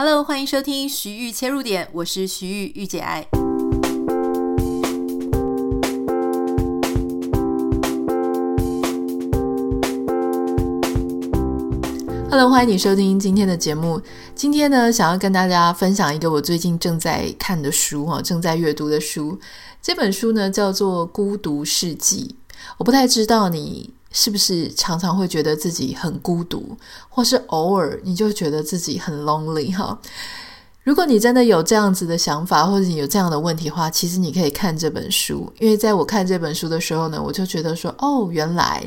Hello，欢迎收听徐玉切入点，我是徐玉御姐爱。Hello，欢迎你收听今天的节目。今天呢，想要跟大家分享一个我最近正在看的书哈，正在阅读的书。这本书呢叫做《孤独世纪》。我不太知道你。是不是常常会觉得自己很孤独，或是偶尔你就觉得自己很 lonely 哈？如果你真的有这样子的想法，或者你有这样的问题的话，其实你可以看这本书。因为在我看这本书的时候呢，我就觉得说，哦，原来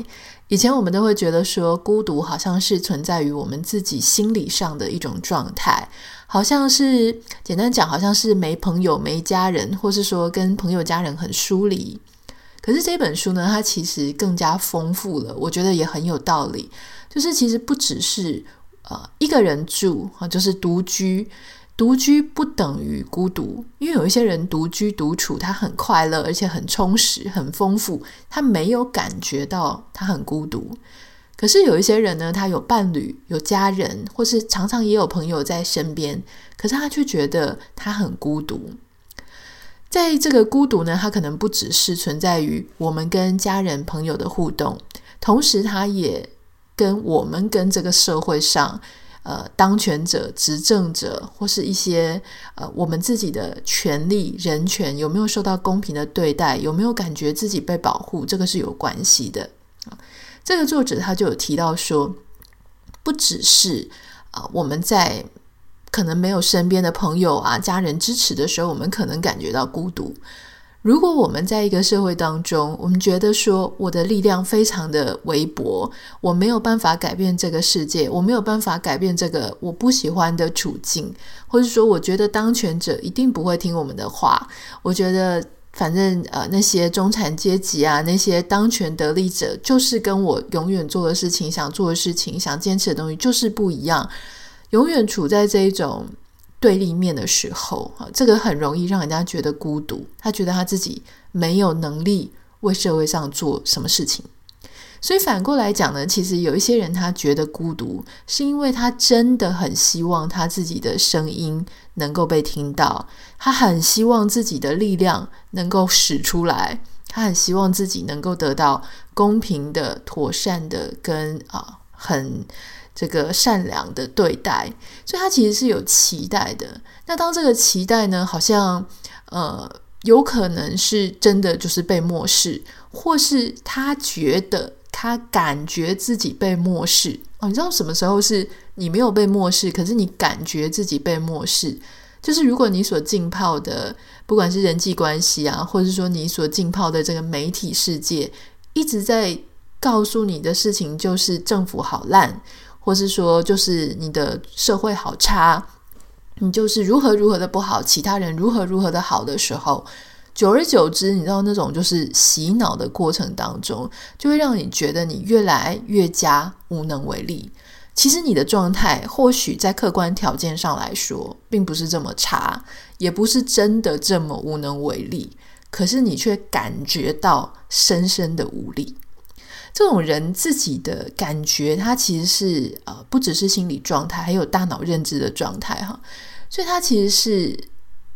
以前我们都会觉得说，孤独好像是存在于我们自己心理上的一种状态，好像是简单讲，好像是没朋友、没家人，或是说跟朋友、家人很疏离。可是这本书呢，它其实更加丰富了，我觉得也很有道理。就是其实不只是呃一个人住啊，就是独居，独居不等于孤独，因为有一些人独居独处，他很快乐，而且很充实、很丰富，他没有感觉到他很孤独。可是有一些人呢，他有伴侣、有家人，或是常常也有朋友在身边，可是他却觉得他很孤独。在这个孤独呢，它可能不只是存在于我们跟家人朋友的互动，同时它也跟我们跟这个社会上，呃，当权者、执政者或是一些呃我们自己的权利、人权有没有受到公平的对待，有没有感觉自己被保护，这个是有关系的。这个作者他就有提到说，不只是啊，我们在。可能没有身边的朋友啊、家人支持的时候，我们可能感觉到孤独。如果我们在一个社会当中，我们觉得说我的力量非常的微薄，我没有办法改变这个世界，我没有办法改变这个我不喜欢的处境，或者说我觉得当权者一定不会听我们的话，我觉得反正呃那些中产阶级啊，那些当权得利者，就是跟我永远做的事情、想做的事情、想坚持的东西就是不一样。永远处在这一种对立面的时候，啊，这个很容易让人家觉得孤独。他觉得他自己没有能力为社会上做什么事情。所以反过来讲呢，其实有一些人他觉得孤独，是因为他真的很希望他自己的声音能够被听到，他很希望自己的力量能够使出来，他很希望自己能够得到公平的、妥善的跟啊很。这个善良的对待，所以他其实是有期待的。那当这个期待呢，好像呃，有可能是真的就是被漠视，或是他觉得他感觉自己被漠视哦。你知道什么时候是你没有被漠视，可是你感觉自己被漠视？就是如果你所浸泡的，不管是人际关系啊，或者说你所浸泡的这个媒体世界，一直在告诉你的事情，就是政府好烂。或是说，就是你的社会好差，你就是如何如何的不好，其他人如何如何的好的时候，久而久之，你知道那种就是洗脑的过程当中，就会让你觉得你越来越加无能为力。其实你的状态或许在客观条件上来说，并不是这么差，也不是真的这么无能为力，可是你却感觉到深深的无力。这种人自己的感觉，他其实是呃，不只是心理状态，还有大脑认知的状态哈。所以他其实是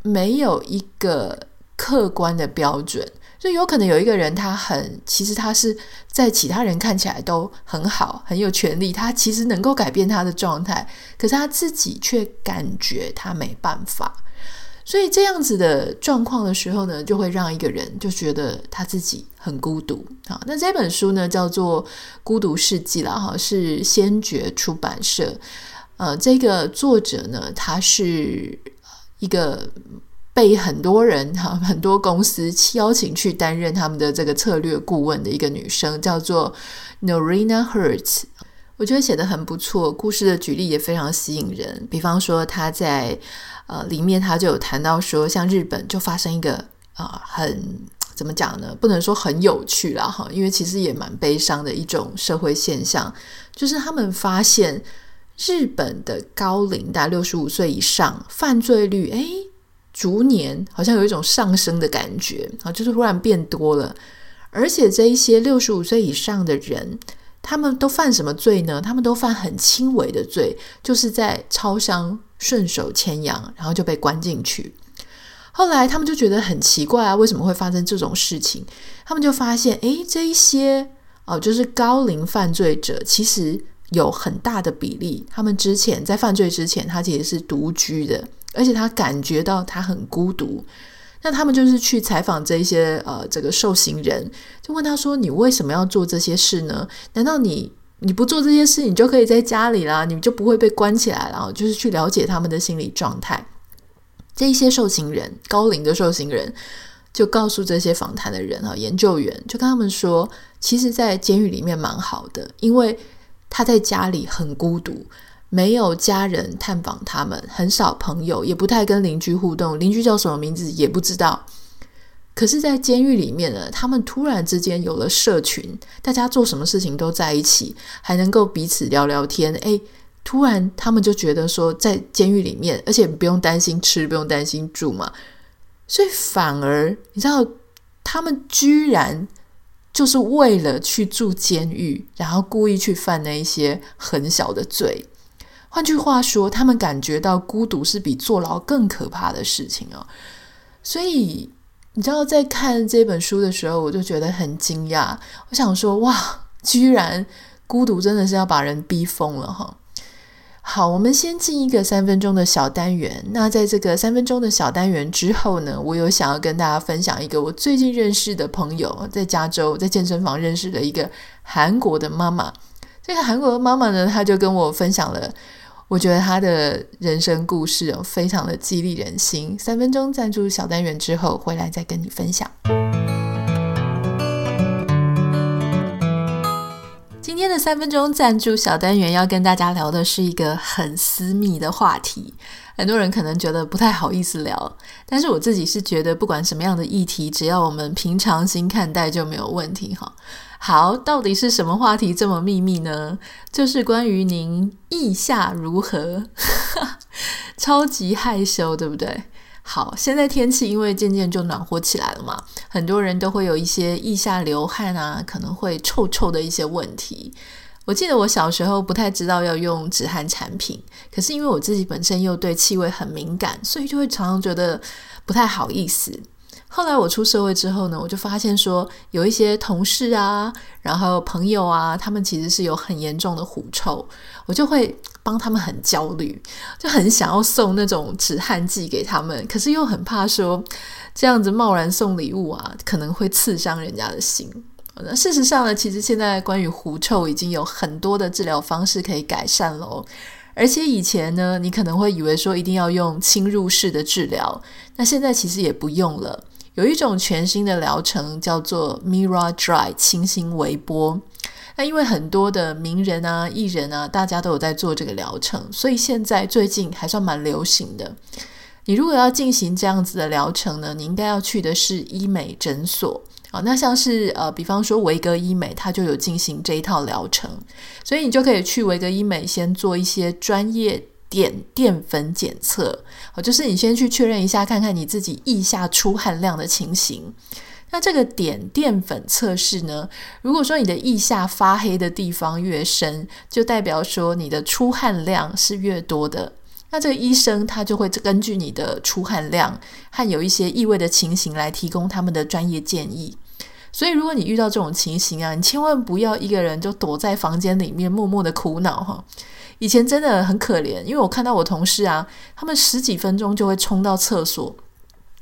没有一个客观的标准。所以有可能有一个人，他很其实他是在其他人看起来都很好，很有权利，他其实能够改变他的状态，可是他自己却感觉他没办法。所以这样子的状况的时候呢，就会让一个人就觉得他自己很孤独。好，那这本书呢叫做《孤独世纪》了哈，是先觉出版社。呃，这个作者呢，他是一个被很多人哈很多公司邀请去担任他们的这个策略顾问的一个女生，叫做 Noreena Hertz。我觉得写得很不错，故事的举例也非常吸引人。比方说，她在呃里面他就有谈到说，像日本就发生一个啊、呃、很怎么讲呢？不能说很有趣啦哈，因为其实也蛮悲伤的一种社会现象，就是他们发现日本的高龄，大概六十五岁以上，犯罪率诶逐年好像有一种上升的感觉啊，就是突然变多了，而且这一些六十五岁以上的人。他们都犯什么罪呢？他们都犯很轻微的罪，就是在超商顺手牵羊，然后就被关进去。后来他们就觉得很奇怪啊，为什么会发生这种事情？他们就发现，诶，这一些哦，就是高龄犯罪者，其实有很大的比例，他们之前在犯罪之前，他其实是独居的，而且他感觉到他很孤独。那他们就是去采访这些呃这个受刑人，就问他说：“你为什么要做这些事呢？难道你你不做这些事，你就可以在家里啦，你就不会被关起来了？”就是去了解他们的心理状态。这一些受刑人，高龄的受刑人，就告诉这些访谈的人啊，研究员就跟他们说：“其实，在监狱里面蛮好的，因为他在家里很孤独。”没有家人探访他们，很少朋友，也不太跟邻居互动。邻居叫什么名字也不知道。可是，在监狱里面呢，他们突然之间有了社群，大家做什么事情都在一起，还能够彼此聊聊天。诶，突然他们就觉得说，在监狱里面，而且不用担心吃，不用担心住嘛，所以反而你知道，他们居然就是为了去住监狱，然后故意去犯那一些很小的罪。换句话说，他们感觉到孤独是比坐牢更可怕的事情哦。所以，你知道，在看这本书的时候，我就觉得很惊讶。我想说，哇，居然孤独真的是要把人逼疯了哈！好，我们先进一个三分钟的小单元。那在这个三分钟的小单元之后呢，我有想要跟大家分享一个我最近认识的朋友，在加州在健身房认识的一个韩国的妈妈。这个韩国的妈妈呢，她就跟我分享了。我觉得他的人生故事哦，非常的激励人心。三分钟赞助小单元之后，回来再跟你分享。今天的三分钟赞助小单元要跟大家聊的是一个很私密的话题，很多人可能觉得不太好意思聊，但是我自己是觉得，不管什么样的议题，只要我们平常心看待就没有问题哈。好，到底是什么话题这么秘密呢？就是关于您腋下如何，超级害羞，对不对？好，现在天气因为渐渐就暖和起来了嘛，很多人都会有一些腋下流汗啊，可能会臭臭的一些问题。我记得我小时候不太知道要用止汗产品，可是因为我自己本身又对气味很敏感，所以就会常常觉得不太好意思。后来我出社会之后呢，我就发现说有一些同事啊，然后朋友啊，他们其实是有很严重的狐臭，我就会帮他们很焦虑，就很想要送那种止汗剂给他们，可是又很怕说这样子贸然送礼物啊，可能会刺伤人家的心。那事实上呢，其实现在关于狐臭已经有很多的治疗方式可以改善了，而且以前呢，你可能会以为说一定要用侵入式的治疗，那现在其实也不用了。有一种全新的疗程叫做 MiraDry 清新微波。那因为很多的名人啊、艺人啊，大家都有在做这个疗程，所以现在最近还算蛮流行的。你如果要进行这样子的疗程呢，你应该要去的是医美诊所啊。那像是呃，比方说维格医美，它就有进行这一套疗程，所以你就可以去维格医美先做一些专业。碘淀粉检测，哦，就是你先去确认一下，看看你自己腋下出汗量的情形。那这个碘淀粉测试呢，如果说你的腋下发黑的地方越深，就代表说你的出汗量是越多的。那这个医生他就会根据你的出汗量和有一些异味的情形来提供他们的专业建议。所以，如果你遇到这种情形啊，你千万不要一个人就躲在房间里面默默的苦恼哈。以前真的很可怜，因为我看到我同事啊，他们十几分钟就会冲到厕所，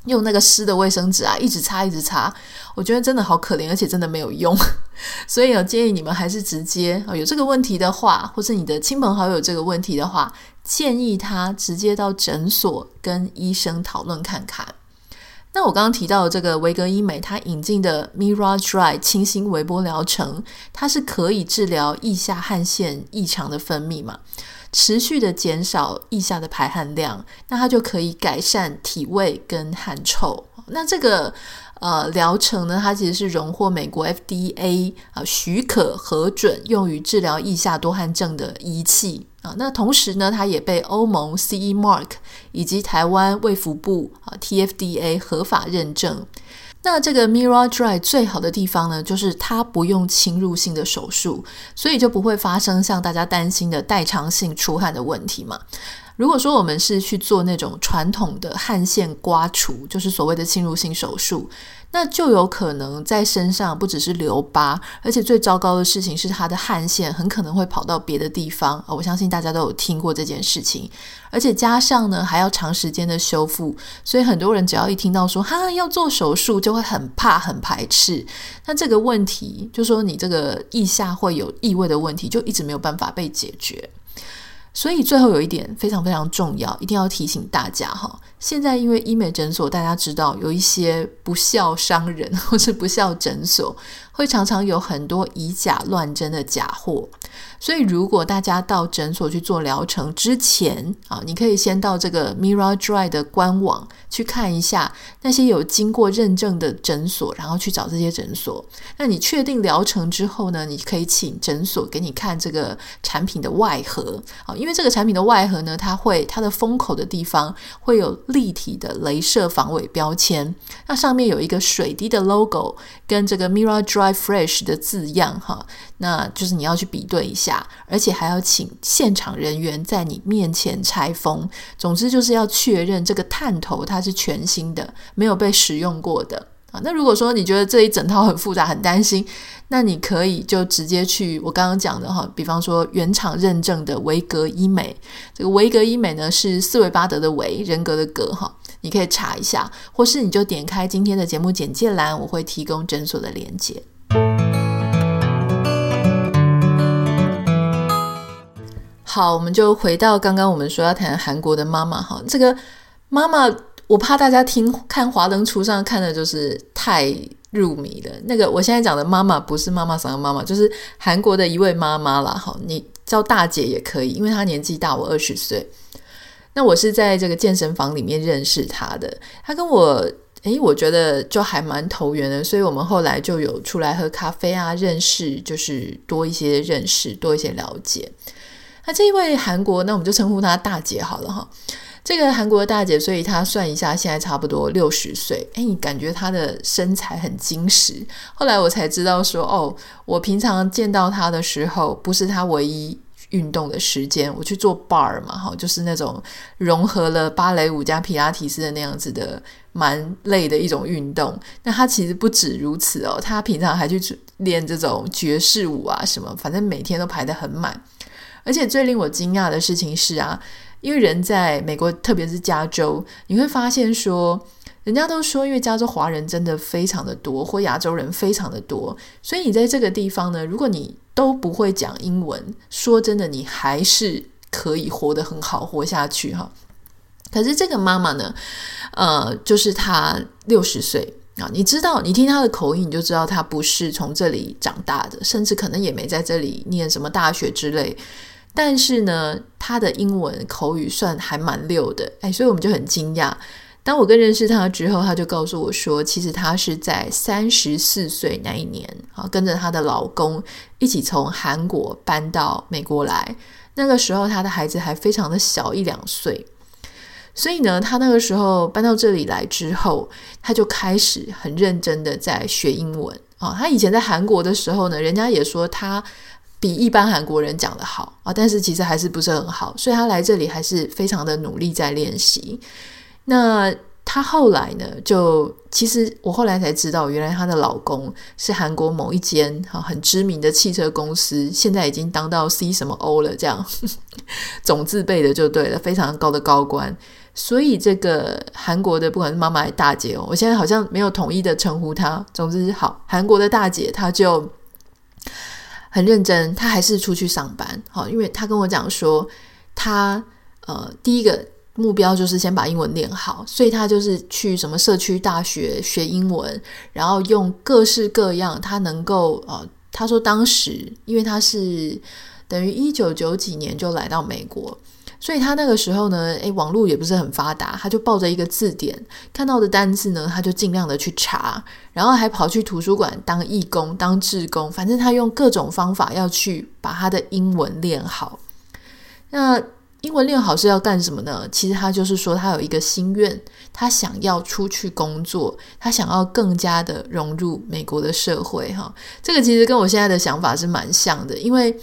用那个湿的卫生纸啊，一直擦一直擦。我觉得真的好可怜，而且真的没有用。所以我建议你们还是直接啊有这个问题的话，或是你的亲朋好友这个问题的话，建议他直接到诊所跟医生讨论看看。那我刚刚提到的这个维格医美，它引进的 MiraDry 清新微波疗程，它是可以治疗腋下汗腺异常的分泌嘛，持续的减少腋下的排汗量，那它就可以改善体味跟汗臭。那这个呃疗程呢，它其实是荣获美国 FDA 啊、呃、许可核准，用于治疗腋下多汗症的仪器。啊，那同时呢，它也被欧盟 CE Mark 以及台湾卫福部啊 TFDA 合法认证。那这个 miraDry 最好的地方呢，就是它不用侵入性的手术，所以就不会发生像大家担心的代偿性出汗的问题嘛。如果说我们是去做那种传统的汗腺刮除，就是所谓的侵入性手术，那就有可能在身上不只是留疤，而且最糟糕的事情是，它的汗腺很可能会跑到别的地方。我相信大家都有听过这件事情，而且加上呢还要长时间的修复，所以很多人只要一听到说哈要做手术，就会很怕、很排斥。那这个问题，就说你这个腋下会有异味的问题，就一直没有办法被解决。所以最后有一点非常非常重要，一定要提醒大家哈。现在因为医美诊所，大家知道有一些不肖商人或是不肖诊所，会常常有很多以假乱真的假货。所以如果大家到诊所去做疗程之前啊，你可以先到这个 miraDry 的官网去看一下那些有经过认证的诊所，然后去找这些诊所。那你确定疗程之后呢，你可以请诊所给你看这个产品的外盒啊。因为这个产品的外盒呢，它会它的封口的地方会有立体的镭射防伪标签，那上面有一个水滴的 logo 跟这个 Miradry Fresh 的字样哈，那就是你要去比对一下，而且还要请现场人员在你面前拆封。总之就是要确认这个探头它是全新的，没有被使用过的啊。那如果说你觉得这一整套很复杂，很担心，那你可以就直接去我刚刚讲的哈，比方说原厂认证的维格医美，这个维格医美呢是四维八德的维，人格的格哈，你可以查一下，或是你就点开今天的节目简介栏，我会提供诊所的连接。好，我们就回到刚刚我们说要谈韩国的妈妈哈，这个妈妈。我怕大家听看华灯初上看的就是太入迷了。那个我现在讲的妈妈不是妈妈桑的妈妈，就是韩国的一位妈妈啦。好，你叫大姐也可以，因为她年纪大我二十岁。那我是在这个健身房里面认识她的，她跟我诶，我觉得就还蛮投缘的，所以我们后来就有出来喝咖啡啊，认识就是多一些认识，多一些了解。那这一位韩国，那我们就称呼她大姐好了哈。这个韩国的大姐，所以她算一下，现在差不多六十岁。诶，你感觉她的身材很精实。后来我才知道说，哦，我平常见到她的时候，不是她唯一运动的时间。我去做 bar 嘛，哈，就是那种融合了芭蕾舞加皮拉提斯的那样子的，蛮累的一种运动。那她其实不止如此哦，她平常还去练这种爵士舞啊什么，反正每天都排得很满。而且最令我惊讶的事情是啊。因为人在美国，特别是加州，你会发现说，人家都说，因为加州华人真的非常的多，或亚洲人非常的多，所以你在这个地方呢，如果你都不会讲英文，说真的，你还是可以活得很好，活下去哈。可是这个妈妈呢，呃，就是她六十岁啊，你知道，你听她的口音，你就知道她不是从这里长大的，甚至可能也没在这里念什么大学之类。但是呢，他的英文口语算还蛮溜的，哎，所以我们就很惊讶。当我更认识他之后，他就告诉我说，其实他是在三十四岁那一年啊，跟着他的老公一起从韩国搬到美国来。那个时候，他的孩子还非常的小，一两岁。所以呢，他那个时候搬到这里来之后，他就开始很认真的在学英文啊。他以前在韩国的时候呢，人家也说他。比一般韩国人讲得好啊，但是其实还是不是很好，所以他来这里还是非常的努力在练习。那他后来呢，就其实我后来才知道，原来她的老公是韩国某一间哈很知名的汽车公司，现在已经当到 C 什么 O 了，这样总字辈的就对了，非常高的高官。所以这个韩国的不管是妈妈还是大姐哦，我现在好像没有统一的称呼她。总之好，韩国的大姐她就。很认真，他还是出去上班，好，因为他跟我讲说，他呃第一个目标就是先把英文练好，所以他就是去什么社区大学学英文，然后用各式各样他能够呃，他说当时因为他是等于一九九几年就来到美国。所以他那个时候呢，诶，网络也不是很发达，他就抱着一个字典，看到的单字呢，他就尽量的去查，然后还跑去图书馆当义工、当志工，反正他用各种方法要去把他的英文练好。那英文练好是要干什么呢？其实他就是说，他有一个心愿，他想要出去工作，他想要更加的融入美国的社会。哈，这个其实跟我现在的想法是蛮像的，因为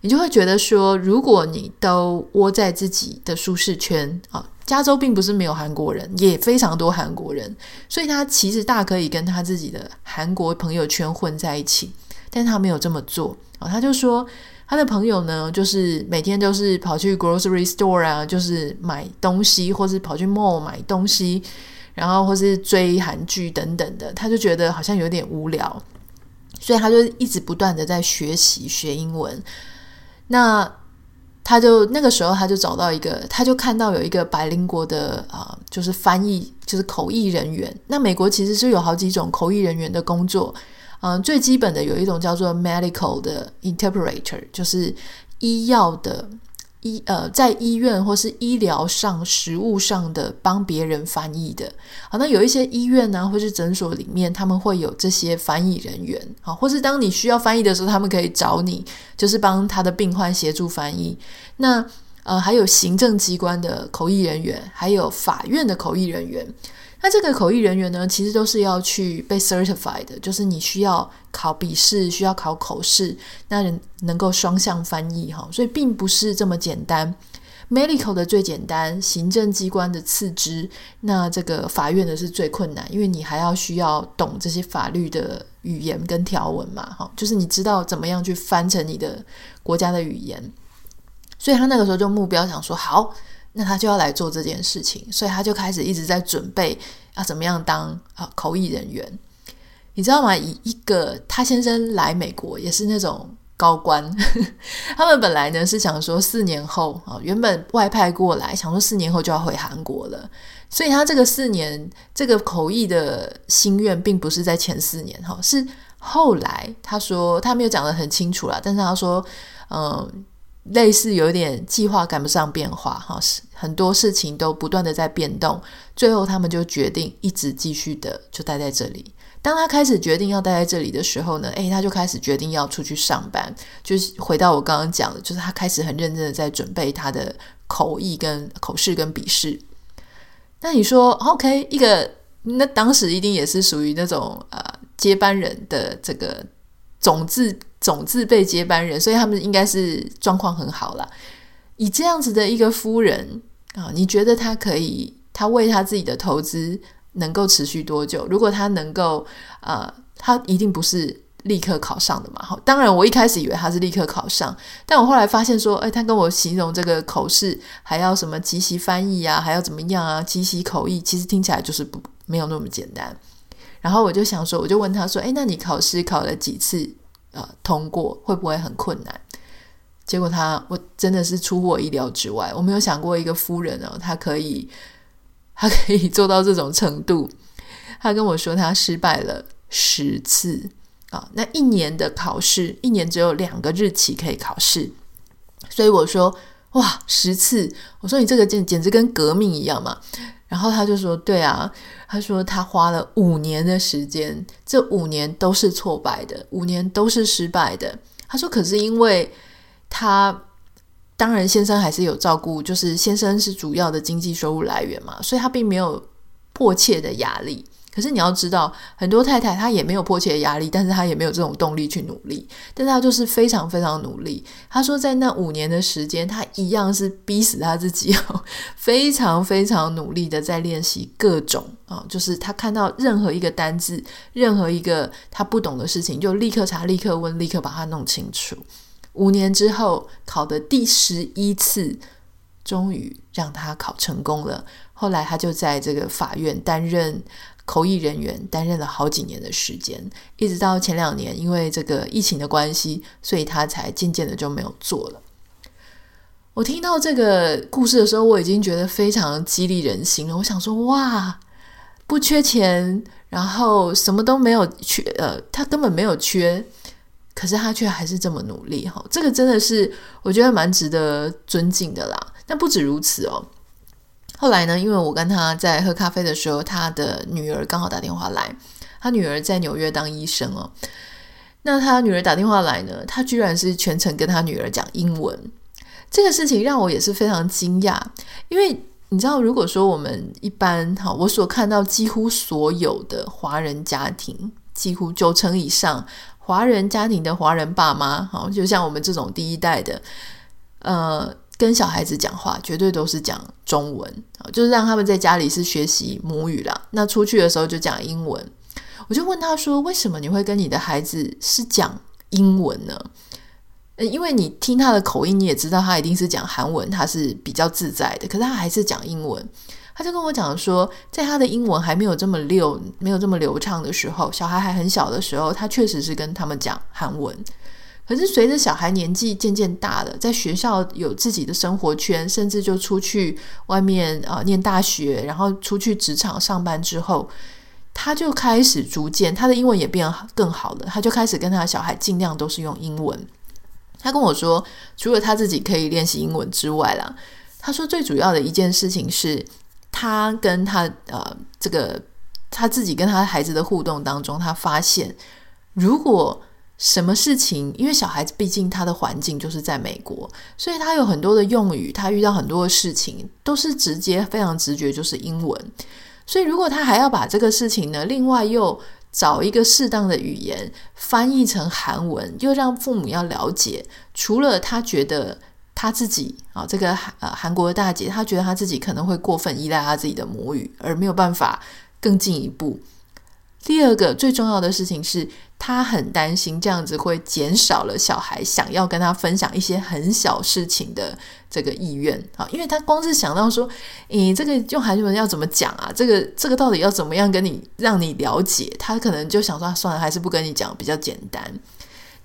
你就会觉得说，如果你都窝在自己的舒适圈啊，加州并不是没有韩国人，也非常多韩国人，所以他其实大可以跟他自己的韩国朋友圈混在一起。但他没有这么做啊，他就说他的朋友呢，就是每天都是跑去 grocery store 啊，就是买东西，或是跑去 mall 买东西，然后或是追韩剧等等的，他就觉得好像有点无聊，所以他就一直不断的在学习学英文。那他就那个时候他就找到一个，他就看到有一个白灵国的啊、就是翻译，就是口译人员。那美国其实是有好几种口译人员的工作。嗯，最基本的有一种叫做 medical 的 interpreter，就是医药的医呃，在医院或是医疗上、实物上的帮别人翻译的。好，那有一些医院呢、或是诊所里面，他们会有这些翻译人员。好，或是当你需要翻译的时候，他们可以找你，就是帮他的病患协助翻译。那呃，还有行政机关的口译人员，还有法院的口译人员。那这个口译人员呢，其实都是要去被 certified 的，就是你需要考笔试，需要考口试，那人能够双向翻译哈，所以并不是这么简单。Medical 的最简单，行政机关的次之，那这个法院的是最困难，因为你还要需要懂这些法律的语言跟条文嘛，哈，就是你知道怎么样去翻成你的国家的语言。所以他那个时候就目标想说，好。那他就要来做这件事情，所以他就开始一直在准备要怎么样当啊口译人员，你知道吗？以一个他先生来美国也是那种高官，他们本来呢是想说四年后啊，原本外派过来，想说四年后就要回韩国了，所以他这个四年这个口译的心愿并不是在前四年哈，是后来他说他没有讲得很清楚啦，但是他说嗯。类似有点计划赶不上变化，哈，是很多事情都不断的在变动，最后他们就决定一直继续的就待在这里。当他开始决定要待在这里的时候呢，诶，他就开始决定要出去上班，就是回到我刚刚讲的，就是他开始很认真的在准备他的口译跟口试跟笔试。那你说，OK，一个那当时一定也是属于那种呃接班人的这个种子。总字辈接班人，所以他们应该是状况很好啦。以这样子的一个夫人啊，你觉得他可以？他为他自己的投资能够持续多久？如果他能够，呃，他一定不是立刻考上的嘛。好，当然我一开始以为他是立刻考上，但我后来发现说，哎，他跟我形容这个口试还要什么即席翻译啊，还要怎么样啊？即席口译其实听起来就是不没有那么简单。然后我就想说，我就问他说，哎，那你考试考了几次？呃，通过会不会很困难？结果他，我真的是出乎我意料之外。我没有想过一个夫人哦，他可以，他可以做到这种程度。他跟我说，他失败了十次啊。那一年的考试，一年只有两个日期可以考试，所以我说，哇，十次！我说你这个简简直跟革命一样嘛。然后他就说：“对啊，他说他花了五年的时间，这五年都是挫败的，五年都是失败的。他说，可是因为他当然先生还是有照顾，就是先生是主要的经济收入来源嘛，所以他并没有迫切的压力。”可是你要知道，很多太太她也没有迫切的压力，但是她也没有这种动力去努力，但她就是非常非常努力。她说，在那五年的时间，她一样是逼死她自己，非常非常努力的在练习各种啊，就是她看到任何一个单字，任何一个她不懂的事情，就立刻查、立刻问、立刻把它弄清楚。五年之后考的第十一次，终于让他考成功了。后来他就在这个法院担任。口译人员担任了好几年的时间，一直到前两年，因为这个疫情的关系，所以他才渐渐的就没有做了。我听到这个故事的时候，我已经觉得非常激励人心了。我想说，哇，不缺钱，然后什么都没有缺，呃，他根本没有缺，可是他却还是这么努力，哈，这个真的是我觉得蛮值得尊敬的啦。但不止如此哦。后来呢，因为我跟他在喝咖啡的时候，他的女儿刚好打电话来，他女儿在纽约当医生哦。那他女儿打电话来呢，他居然是全程跟他女儿讲英文。这个事情让我也是非常惊讶，因为你知道，如果说我们一般哈，我所看到几乎所有的华人家庭，几乎九成以上华人家庭的华人爸妈，好，就像我们这种第一代的，呃，跟小孩子讲话绝对都是讲中文，就是让他们在家里是学习母语啦，那出去的时候就讲英文。我就问他说：“为什么你会跟你的孩子是讲英文呢？”因为你听他的口音，你也知道他一定是讲韩文，他是比较自在的。可是他还是讲英文。他就跟我讲说，在他的英文还没有这么溜、没有这么流畅的时候，小孩还很小的时候，他确实是跟他们讲韩文。可是随着小孩年纪渐渐大了，在学校有自己的生活圈，甚至就出去外面啊、念大学，然后出去职场上班之后，他就开始逐渐他的英文也变更好了。他就开始跟他的小孩尽量都是用英文。他跟我说，除了他自己可以练习英文之外啦，他说最主要的一件事情是，他跟他呃这个他自己跟他孩子的互动当中，他发现如果什么事情，因为小孩子毕竟他的环境就是在美国，所以他有很多的用语，他遇到很多的事情都是直接非常直觉就是英文，所以如果他还要把这个事情呢，另外又找一个适当的语言翻译成韩文，又让父母要了解。除了他觉得他自己啊，这个呃韩国的大姐，她觉得她自己可能会过分依赖她自己的母语，而没有办法更进一步。第二个最重要的事情是，她很担心这样子会减少了小孩想要跟他分享一些很小事情的这个意愿啊，因为他光是想到说，你这个用韩文要怎么讲啊？这个这个到底要怎么样跟你让你了解？他可能就想说，算了，还是不跟你讲比较简单。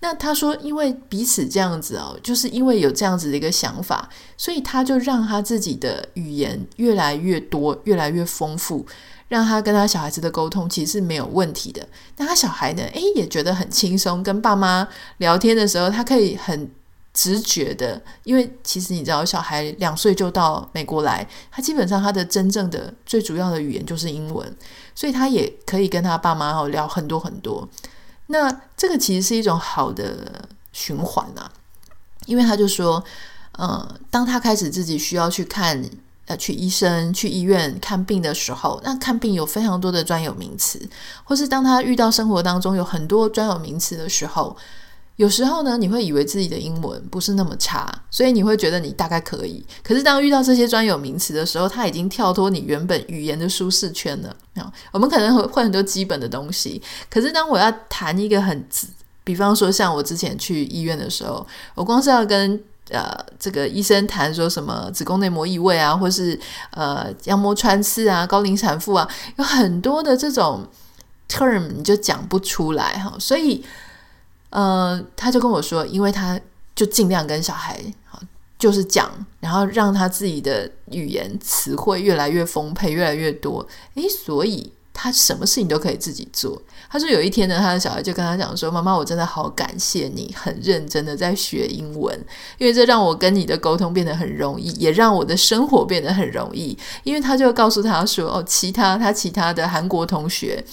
那他说，因为彼此这样子哦，就是因为有这样子的一个想法，所以他就让他自己的语言越来越多，越来越丰富。让他跟他小孩子的沟通其实是没有问题的。那他小孩呢？诶，也觉得很轻松。跟爸妈聊天的时候，他可以很直觉的，因为其实你知道，小孩两岁就到美国来，他基本上他的真正的最主要的语言就是英文，所以他也可以跟他爸妈哦聊很多很多。那这个其实是一种好的循环啊，因为他就说，呃，当他开始自己需要去看。呃，去医生、去医院看病的时候，那看病有非常多的专有名词，或是当他遇到生活当中有很多专有名词的时候，有时候呢，你会以为自己的英文不是那么差，所以你会觉得你大概可以。可是当遇到这些专有名词的时候，他已经跳脱你原本语言的舒适圈了。我们可能会会很多基本的东西，可是当我要谈一个很，比方说像我之前去医院的时候，我光是要跟。呃，这个医生谈说什么子宫内膜异位啊，或是呃羊膜穿刺啊、高龄产妇啊，有很多的这种 term 你就讲不出来哈，所以呃，他就跟我说，因为他就尽量跟小孩就是讲，然后让他自己的语言词汇越来越丰沛，越来越多，诶，所以。他什么事情都可以自己做。他说有一天呢，他的小孩就跟他讲说：“妈妈，我真的好感谢你，很认真的在学英文，因为这让我跟你的沟通变得很容易，也让我的生活变得很容易。”因为他就告诉他说：“哦，其他他其他的韩国同学。”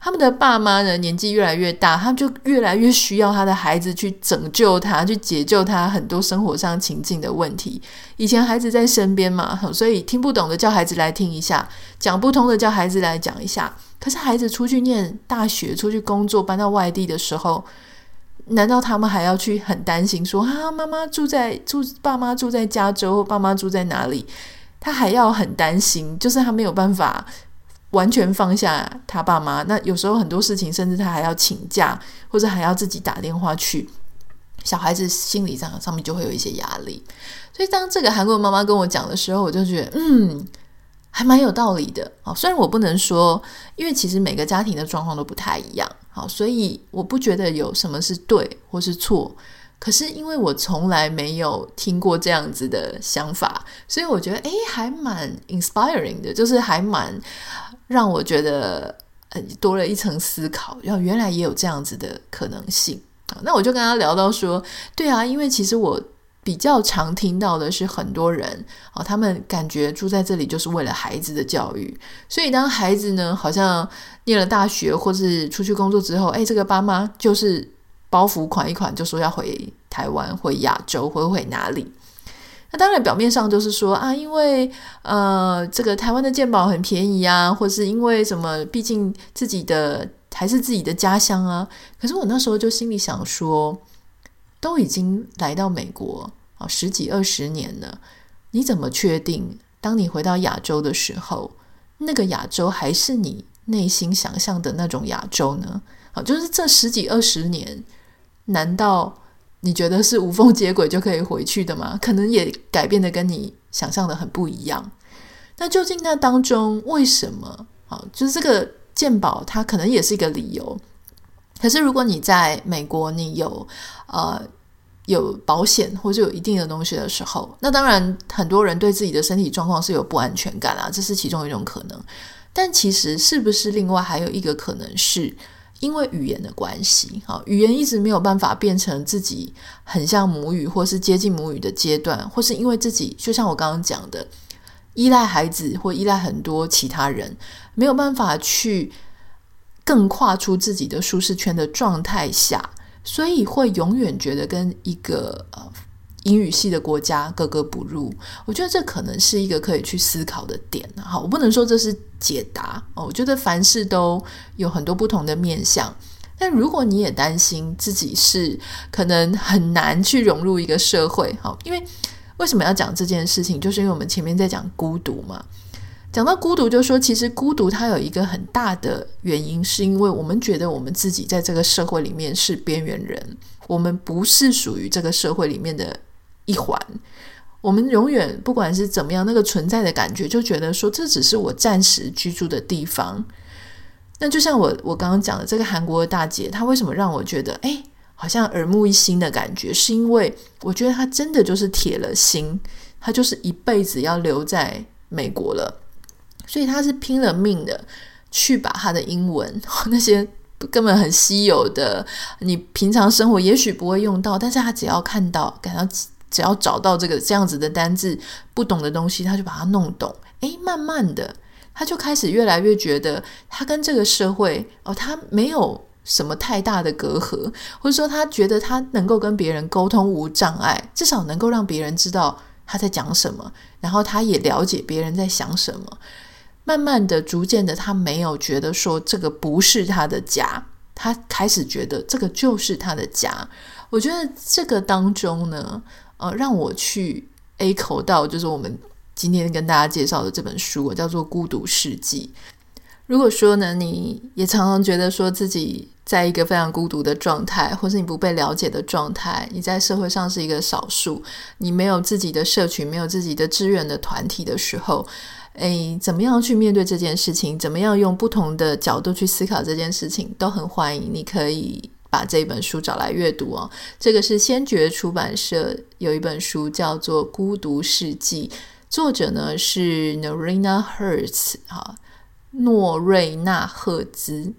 他们的爸妈呢，年纪越来越大，他们就越来越需要他的孩子去拯救他，去解救他很多生活上情境的问题。以前孩子在身边嘛，所以听不懂的叫孩子来听一下，讲不通的叫孩子来讲一下。可是孩子出去念大学、出去工作、搬到外地的时候，难道他们还要去很担心说啊，妈妈住在住，爸妈住在加州，爸妈住在哪里？他还要很担心，就是他没有办法。完全放下他爸妈，那有时候很多事情，甚至他还要请假，或者还要自己打电话去，小孩子心理上上面就会有一些压力。所以当这个韩国妈妈跟我讲的时候，我就觉得，嗯，还蛮有道理的。好，虽然我不能说，因为其实每个家庭的状况都不太一样，好，所以我不觉得有什么是对或是错。可是因为我从来没有听过这样子的想法，所以我觉得诶，还蛮 inspiring 的，就是还蛮让我觉得呃多了一层思考，要原来也有这样子的可能性。那我就跟他聊到说，对啊，因为其实我比较常听到的是很多人哦，他们感觉住在这里就是为了孩子的教育，所以当孩子呢好像念了大学或是出去工作之后，诶，这个爸妈就是。包袱款一款，就说要回台湾、回亚洲，或回哪里？那当然表面上就是说啊，因为呃这个台湾的健保很便宜啊，或是因为什么，毕竟自己的还是自己的家乡啊。可是我那时候就心里想说，都已经来到美国啊十几二十年了，你怎么确定当你回到亚洲的时候，那个亚洲还是你内心想象的那种亚洲呢？好，就是这十几二十年，难道你觉得是无缝接轨就可以回去的吗？可能也改变的跟你想象的很不一样。那究竟那当中为什么？好，就是这个健保它可能也是一个理由。可是如果你在美国，你有呃有保险或者有一定的东西的时候，那当然很多人对自己的身体状况是有不安全感啊，这是其中一种可能。但其实是不是另外还有一个可能是？因为语言的关系，哈，语言一直没有办法变成自己很像母语或是接近母语的阶段，或是因为自己就像我刚刚讲的，依赖孩子或依赖很多其他人，没有办法去更跨出自己的舒适圈的状态下，所以会永远觉得跟一个呃。英语系的国家格格不入，我觉得这可能是一个可以去思考的点。好，我不能说这是解答哦。我觉得凡事都有很多不同的面向。但如果你也担心自己是可能很难去融入一个社会，好，因为为什么要讲这件事情？就是因为我们前面在讲孤独嘛。讲到孤独，就说其实孤独它有一个很大的原因，是因为我们觉得我们自己在这个社会里面是边缘人，我们不是属于这个社会里面的。一环，我们永远不管是怎么样，那个存在的感觉，就觉得说这只是我暂时居住的地方。那就像我我刚刚讲的这个韩国的大姐，她为什么让我觉得哎，好像耳目一新的感觉？是因为我觉得她真的就是铁了心，她就是一辈子要留在美国了，所以她是拼了命的去把她的英文 那些根本很稀有的，你平常生活也许不会用到，但是她只要看到感到。只要找到这个这样子的单字，不懂的东西，他就把它弄懂。诶，慢慢的，他就开始越来越觉得，他跟这个社会哦，他没有什么太大的隔阂，或者说他觉得他能够跟别人沟通无障碍，至少能够让别人知道他在讲什么，然后他也了解别人在想什么。慢慢的，逐渐的，他没有觉得说这个不是他的家，他开始觉得这个就是他的家。我觉得这个当中呢。呃，让我去 A 口到，就是我们今天跟大家介绍的这本书，叫做《孤独世纪》。如果说呢，你也常常觉得说自己在一个非常孤独的状态，或是你不被了解的状态，你在社会上是一个少数，你没有自己的社群，没有自己的支援的团体的时候，诶，怎么样去面对这件事情？怎么样用不同的角度去思考这件事情？都很欢迎，你可以。把这本书找来阅读哦，这个是先觉出版社有一本书叫做《孤独世纪》，作者呢是 Norena Hertz 哈，诺瑞纳赫兹。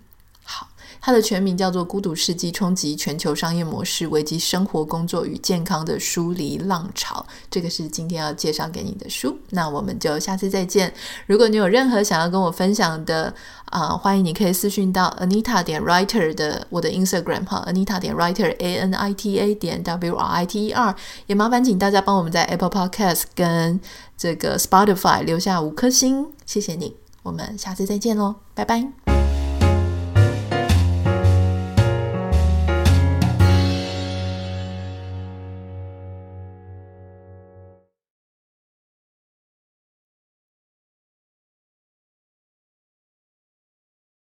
它的全名叫做《孤独世纪：冲击全球商业模式，危及生活、工作与健康的疏离浪潮》。这个是今天要介绍给你的书。那我们就下次再见。如果你有任何想要跟我分享的啊、欢迎你可以私讯到 Anita 点 Writer 的我的 Instagram 哈，Anita 点 Writer A N I T A 点 W R I T E R。也麻烦请大家帮我们在 Apple Podcast 跟这个 Spotify 留下五颗星，谢谢你。我们下次再见喽，拜拜。